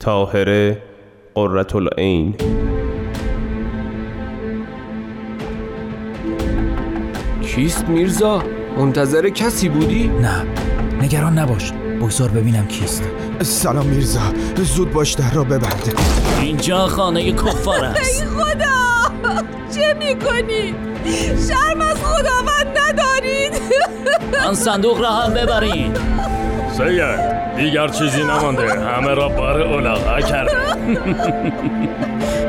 تاهره قررت العین. کیست میرزا؟ منتظر کسی بودی؟ نه نگران نباش. بگذار ببینم کیست. سلام میرزا زود باش در را ببند اینجا خانه کفار است. ای خدا چه می‌کنید؟ شرم از خداوند ندارید. آن صندوق را هم ببرید سید. دیگر چیزی نمانده. همه را بار اولاغا کرده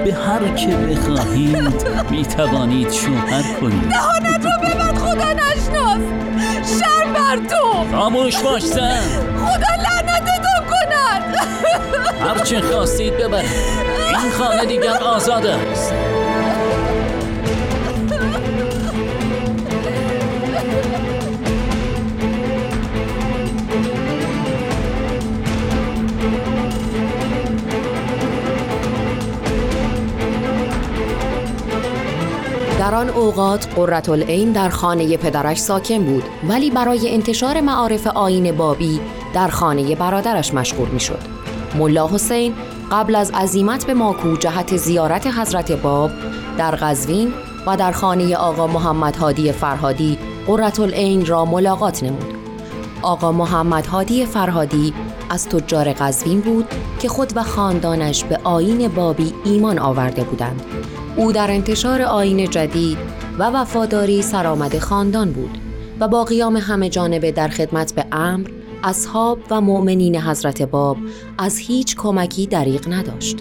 به هر که بخواهید می توانید شوهر کنید. دهانت رو ببند خدا نشناس. شرم بر تو. خاموش باش زن خدا لعنتتون کند. هرچه خواستید ببرید. این خانه دیگر آزاد است. در آن اوقات قررت العین در خانه پدرش ساکن بود ولی برای انتشار معارف آین بابی در خانه برادرش مشغول می شد. ملا حسین قبل از عزیمت به ماکو جهت زیارت حضرت باب در قزوین و در خانه آقا محمد هادی فرهادی قررت العین را ملاقات نمود. آقا محمد هادی فرهادی از تجار قزوین بود که خود و خاندانش به آین بابی ایمان آورده بودند. او در انتشار آین جدید و وفاداری سرآمد خاندان بود و با قیام همه جانبه در خدمت به امر، اصحاب و مؤمنین حضرت باب از هیچ کمکی دریغ نداشت.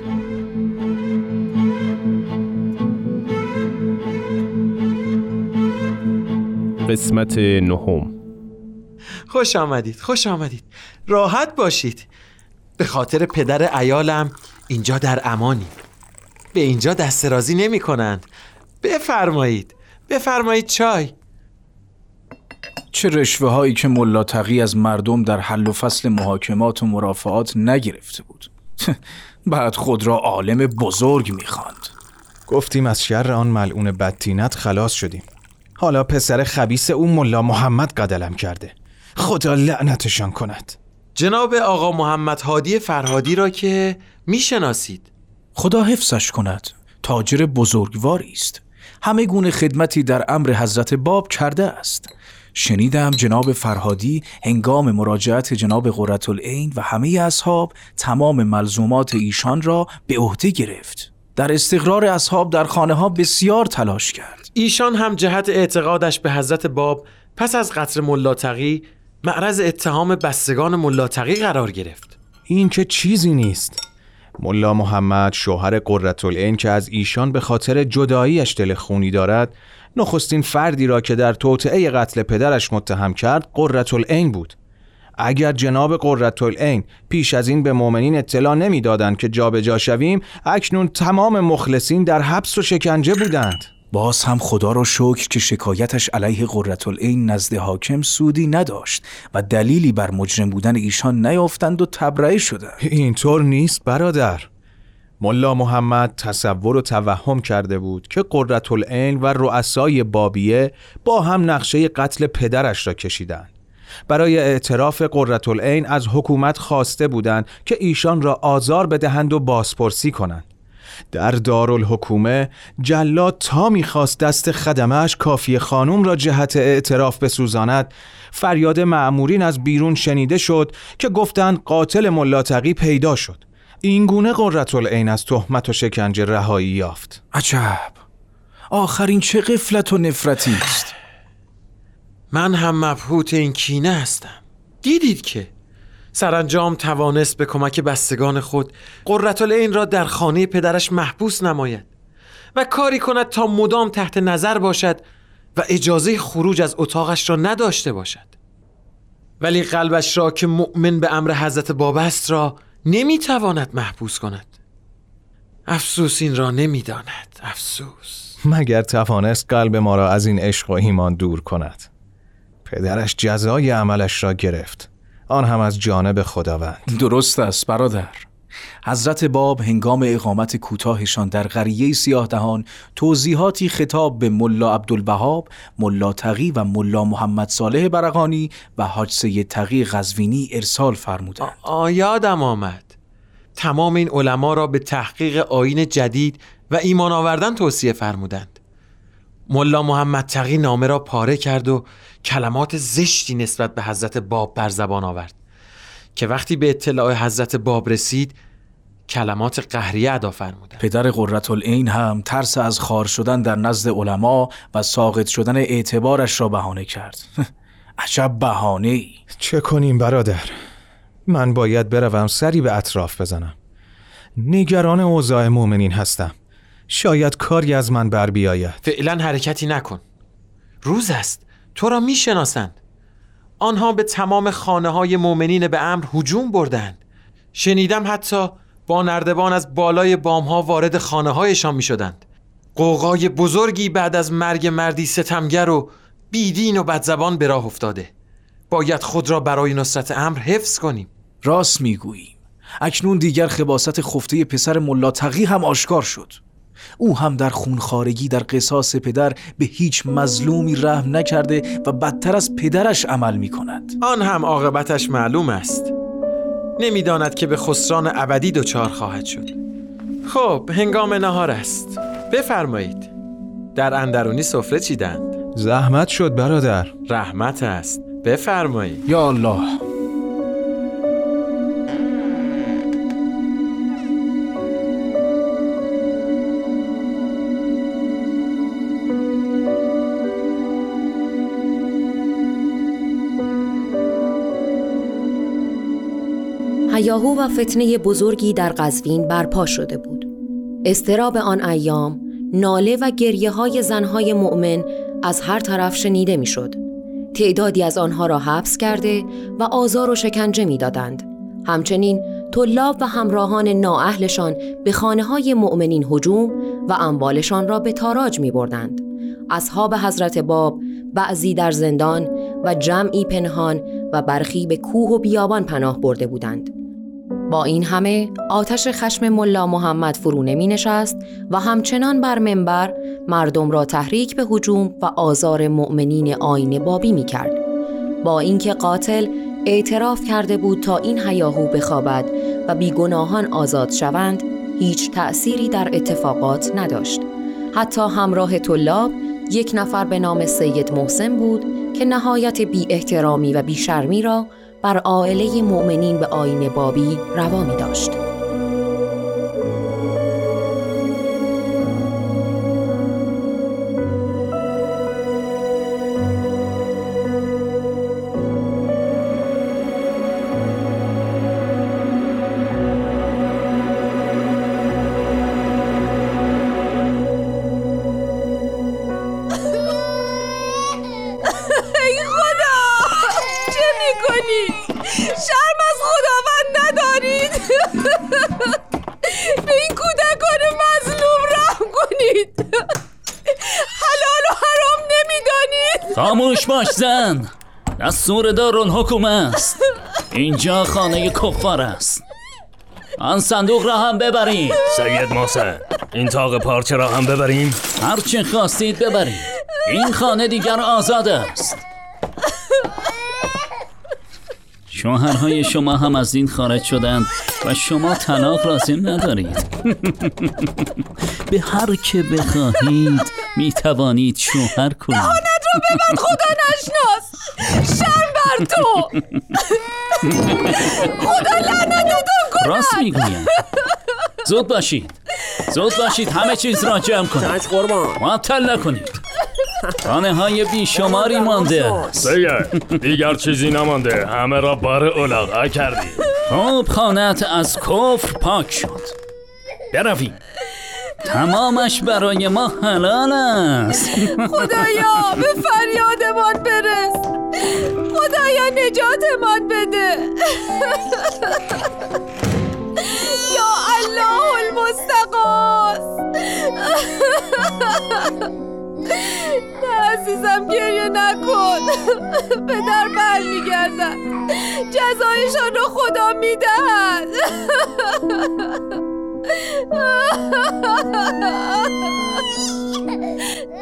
قسمت نهم. خوش آمدید خوش آمدید. راحت باشید. به خاطر پدر ایالم اینجا در امانی. به اینجا دسترازی نمی کنند بفرمایید. بفرمایید چای. چه رشوه هایی که ملا تقی از مردم در حل و فصل محاکمات و مرافعات نگرفته بود. بعد خود را عالم بزرگ می‌خواند. گفتیم از شر آن ملعون بدتینت خلاص شدیم. حالا پسر خبیس او ملا محمد قدلم کرده. خدا لعنتشان کند. جناب آقا محمد هادی فرهادی را که می‌شناسید. خدا حفظش کند. تاجر بزرگواری است. همه گونه خدمتی در امر حضرت باب کرده است. شنیدم جناب فرهادی هنگام مراجعت جناب قررت العین و همه اصحاب تمام ملزومات ایشان را به عهده گرفت. در استقرار اصحاب در خانه ها بسیار تلاش کرد. ایشان هم جهت اعتقادش به حضرت باب پس از قتل ملاتقی معرض اتهام بستگان ملاتقی قرار گرفت. این که چیزی نیست. ملا محمد شوهر قررت العین که از ایشان به خاطر جداییش دل خونی دارد نخستین فردی را که در توطعه قتل پدرش متهم کرد قررت العین بود. اگر جناب قررت العین پیش از این به مؤمنین اطلاع نمی‌دادند که جابجا شویم اکنون تمام مخلصین در حبس و شکنجه بودند. باز هم خدا را شکر که شکایتش علیه قررت العین نزد حاکم سودی نداشت و دلیلی بر مجرم بودن ایشان نیافتند و تبرئه شدند. اینطور نیست برادر. ملا محمد تصور و توهم کرده بود که قررت العین و رؤسای بابیه با هم نقشه قتل پدرش را کشیدند. برای اعتراف قررت العین از حکومت خواسته بودند که ایشان را آزار بدهند و بازپرسی کنند. در دارالحکومه جلاد تا می‌خواست دست خدمش کافی خانوم را جهت اعتراف بسوزاند. فریاد معمورین از بیرون شنیده شد که گفتند قاتل ملاتقی پیدا شد. این گونه قررت العین از تهمت و شکنجه رهایی یافت. عجب. آخرین چه قفلت و نفرتی است. من هم مبهوت این کینه هستم. دیدید که سرانجام توانست به کمک بستگان خود قررت العین را در خانه پدرش محبوس نماید و کاری کند تا مدام تحت نظر باشد و اجازه خروج از اتاقش را نداشته باشد. ولی قلبش را که مؤمن به امر حضرت باب است را نمی‌تواند محبوس کند. افسوس این را نمی‌داند افسوس. مگر توانست قلب ما را از این عشق و ایمان دور کند؟ پدرش جزای عملش را گرفت. آن هم از جانب خداوند. درست است برادر. حضرت باب هنگام اقامت کوتاهشان در قریه سیاه دهان توضیحاتی خطاب به ملا عبدالوهاب، ملا تقی و ملا محمد صالح برقانی و حاج سید تقی غزوینی ارسال فرمودند. یادم آمد. تمام این علما را به تحقیق آین جدید و ایمان آوردن توصیه فرمودند. ملا محمد تقی نامه را پاره کرد و کلمات زشتی نسبت به حضرت باب بر زبان آورد که وقتی به اطلاع حضرت باب رسید کلمات قهریه ادا فرمودند. پدر قررتالعین هم ترس از خار شدن در نزد علما و ساقط شدن اعتبارش را بهانه کرد. عجب بهانه ای چه کنیم برادر؟ من باید بروم سری به اطراف بزنم. نگران اوضاع مؤمنین هستم. شاید کاری از من بر بیاید. فعلا حرکتی نکن. روز است. تو را می‌شناسند. آنها به تمام خانه های مؤمنین به امر هجوم بردند. شنیدم حتی با نردبان از بالای بام ها وارد خانه هایشان می شدند قوقای بزرگی بعد از مرگ مردی ستمگر و بیدین و بدزبان به راه افتاده. باید خود را برای نصرت امر حفظ کنیم. راست می‌گوییم. اکنون دیگر خباست خفته پسر ملا تقی هم آشکار شد. او هم در خونخارگی در قصاص پدر به هیچ مظلومی رحم نکرده و بدتر از پدرش عمل می کند آن هم عاقبتش معلوم است. نمی‌داند که به خسران ابدی دچار خواهد شد. خب هنگام نهار است. بفرمایید. در اندرونی سفره چیدند؟ زحمت شد برادر. رحمت است. بفرمایید. یا الله. هیاهو و فتنه بزرگی در قزوین برپا شده بود. استراب آن ایام ناله و گریه های زنهای مؤمن از هر طرف شنیده می‌شد. تعدادی از آنها را حبس کرده و آزار و شکنجه می‌دادند. همچنین طلاب و همراهان نااهلشان به خانه های مؤمنین هجوم و اموالشان را به تاراج می بردند. اصحاب حضرت باب بعضی در زندان و جمعی پنهان و برخی به کوه و بیابان پناه برده بودند. با این همه آتش خشم ملا محمد فرو نمی نشست و همچنان بر منبر مردم را تحریک به هجوم و آزار مؤمنین آین بابی می کرد. با اینکه قاتل اعتراف کرده بود تا این هیاهو بخوابد و بیگناهان آزاد شوند هیچ تأثیری در اتفاقات نداشت. حتی همراه طلاب یک نفر به نام سید محسن بود که نهایت بی احترامی و بی شرمی را بر عائله مؤمنین به آین بابی روا می داشت. می‌کنید شرم از خداوند ندارید. به این کودکان مظلوم رحم کنید. حلال و حرام نمی‌دانید. خاموش باش زن. دستور دارالحکومه است. اینجا خانه کفار است. آن صندوق را هم ببرید. سید محسن این تاق پارچه را هم ببریم؟ هرچه خواستید ببرید. این خانه دیگر آزاد است. شوهرهای شما هم از این خارج شدند و شما طلاق لازم ندارید. به هر که بخواهید می توانید شوهر کنید. دهانت رو ببند خدا نشناس. شرم بر تو. خدا لعنتتون کنه راست می‌گویم. زود باشید. زود باشید. همه چیز را جمع کنید. معطل نکنید. خانه های بیشماری مانده. سید دیگر چیزی نمانده. همه را بار الاغا کردی. خب خانت از کفر پاک شد. برویم. تمامش برای ما حلال است. خدایا به فریادمان برس. خدایا نجاتمان بده. یا الله المستقاس. نه عزیزم گریه نکن. پدر برمیگردن جزایشان رو خدا می‌دهد.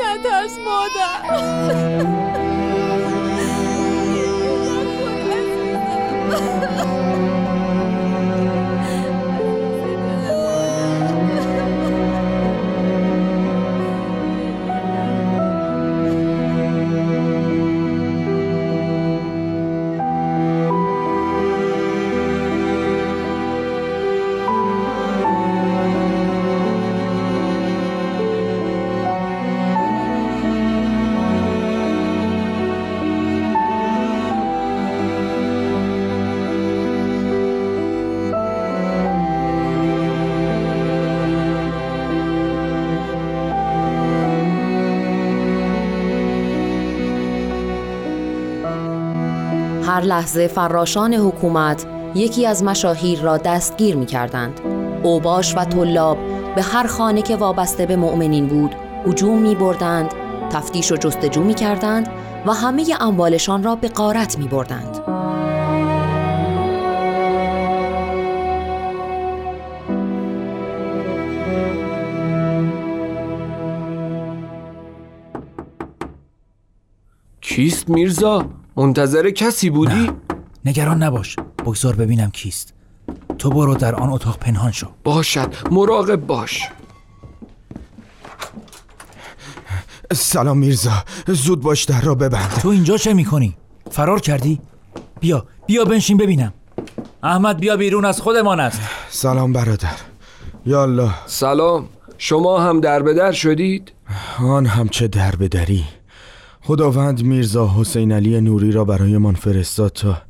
نترس مادر. هر لحظه فراشان حکومت یکی از مشاهیر را دستگیر می کردند. اوباش و طلاب به هر خانه که وابسته به مؤمنین بود هجوم می بردند، تفتیش و جستجو می کردند و همه اموالشان را به قارت می بردند. کیست میرزا؟ منتظر کسی بودی؟ نگران نباش. بگذار ببینم کیست. تو برو در آن اتاق پنهان شو. باشد. مراقب باش. سلام میرزا. زود باش در را ببند. تو اینجا چه می‌کنی؟ فرار کردی؟ بیا. بیا بنشین ببینم. احمد بیا بیرون از خودمان است. سلام برادر. یالله سلام. شما هم در به در شدید؟ آن هم چه در به دری خداوند میرزا حسین علی نوری را برایمان فرستاد تا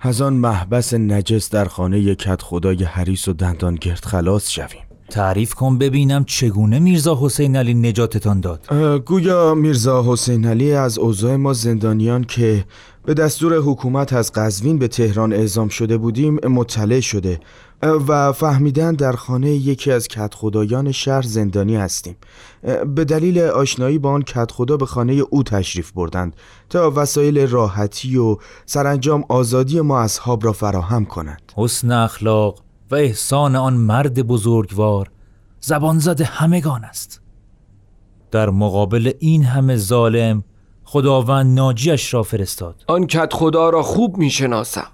از آن محبس نجس در خانه کت خدای حریس و دندان گرد خلاص شویم. تعریف کن ببینم چگونه میرزا حسین علی نجاتتان داد. گویا میرزا حسین علی از اوضاع ما زندانیان که به دستور حکومت از قزوین به تهران اعزام شده بودیم مطلع شده و فهمیدن در خانه یکی از کت خدایان شهر زندانی هستیم. به دلیل آشنایی با آن کت خدا به خانه او تشریف بردند تا وسایل راحتی و سرانجام آزادی ما اصحاب را فراهم کنند. حسن اخلاق و احسان آن مرد بزرگوار زبان زد همگان است. در مقابل این همه ظالم خداوند ناجیش را فرستاد. آن کت خدا را خوب می‌شناسم.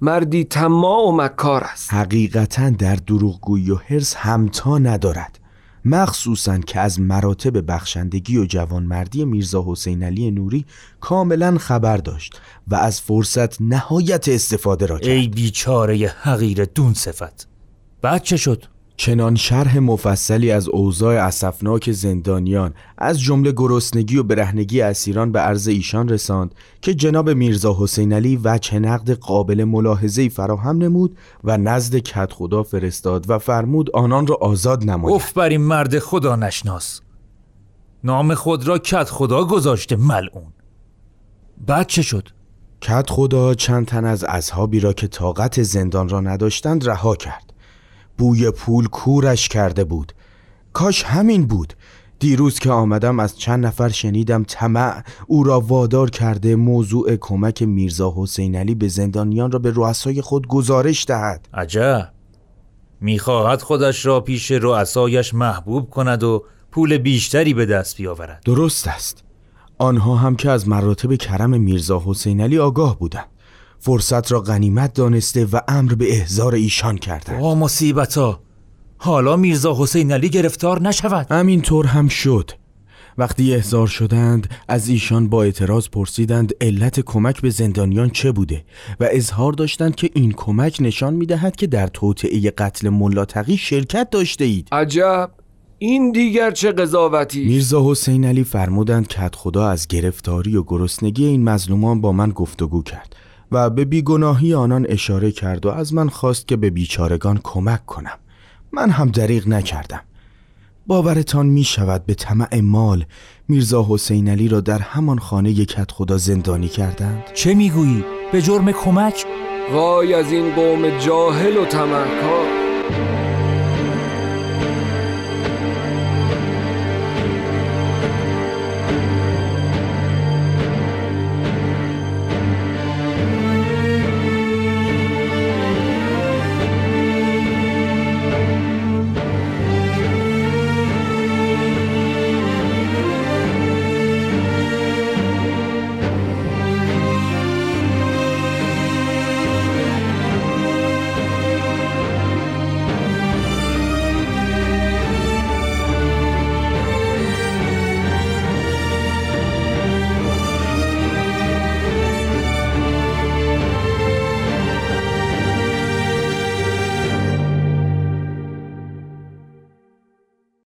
مردی طماع و مکار است. حقیقتا در دروغگویی و حرص همتا ندارد. مخصوصا که از مراتب بخشندگی و جوانمردی میرزا حسین علی نوری کاملا خبر داشت و از فرصت نهایت استفاده را کرد. ای بیچاره حقیر دون صفت. بعد چه شد؟ چنان شرح مفصلی از اوضاع اسفناک زندانیان از جمله گرسنگی و برهنگی اسیران به عرض ایشان رساند که جناب میرزا حسین علی وجه نقد قابل ملاحظه‌ای فراهم نمود و نزد کت خدا فرستاد و فرمود آنان را آزاد نماید. اف بر این مرد خدا نشناس. نام خود را کت خدا گذاشته ملعون. بعد چه شد؟ کت خدا چند تن از اصحابی را که طاقت زندان را نداشتند رها کرد. بوی پول کورش کرده بود. کاش همین بود. دیروز که آمدم از چند نفر شنیدم طمع او را وادار کرده موضوع کمک میرزا حسین علی به زندانیان را به رؤسای خود گزارش دهد. عجب. می‌خواهد خودش را پیش رؤسایش محبوب کند و پول بیشتری به دست بیاورد. درست است. آنها هم که از مراتب کرم میرزا حسین علی آگاه بودند. فرصت را غنیمت دانسته و امر به احضار ایشان کردند. آ مصیبتا. حالا میرزا حسین علی گرفتار نشود. همینطور هم شد. وقتی احضار شدند از ایشان با اعتراض پرسیدند علت کمک به زندانیان چه بوده و اظهار داشتند که این کمک نشان می‌دهد که در توطعه قتل ملا تقی شرکت داشته اید عجب. این دیگر چه قضاوتی؟ میرزا حسین علی فرمودند کت خدا از گرفتاری و گرسنگی این مظلومان با من گفتگو کرد. و به بیگناهی آنان اشاره کرد و از من خواست که به بیچارگان کمک کنم من هم دریغ نکردم باورتان می شود به طمع مال میرزا حسین علی را در همان خانه کت خدا زندانی کردند چه می‌گویی؟ به جرم کمک؟ وای از این قوم جاهل و تمکار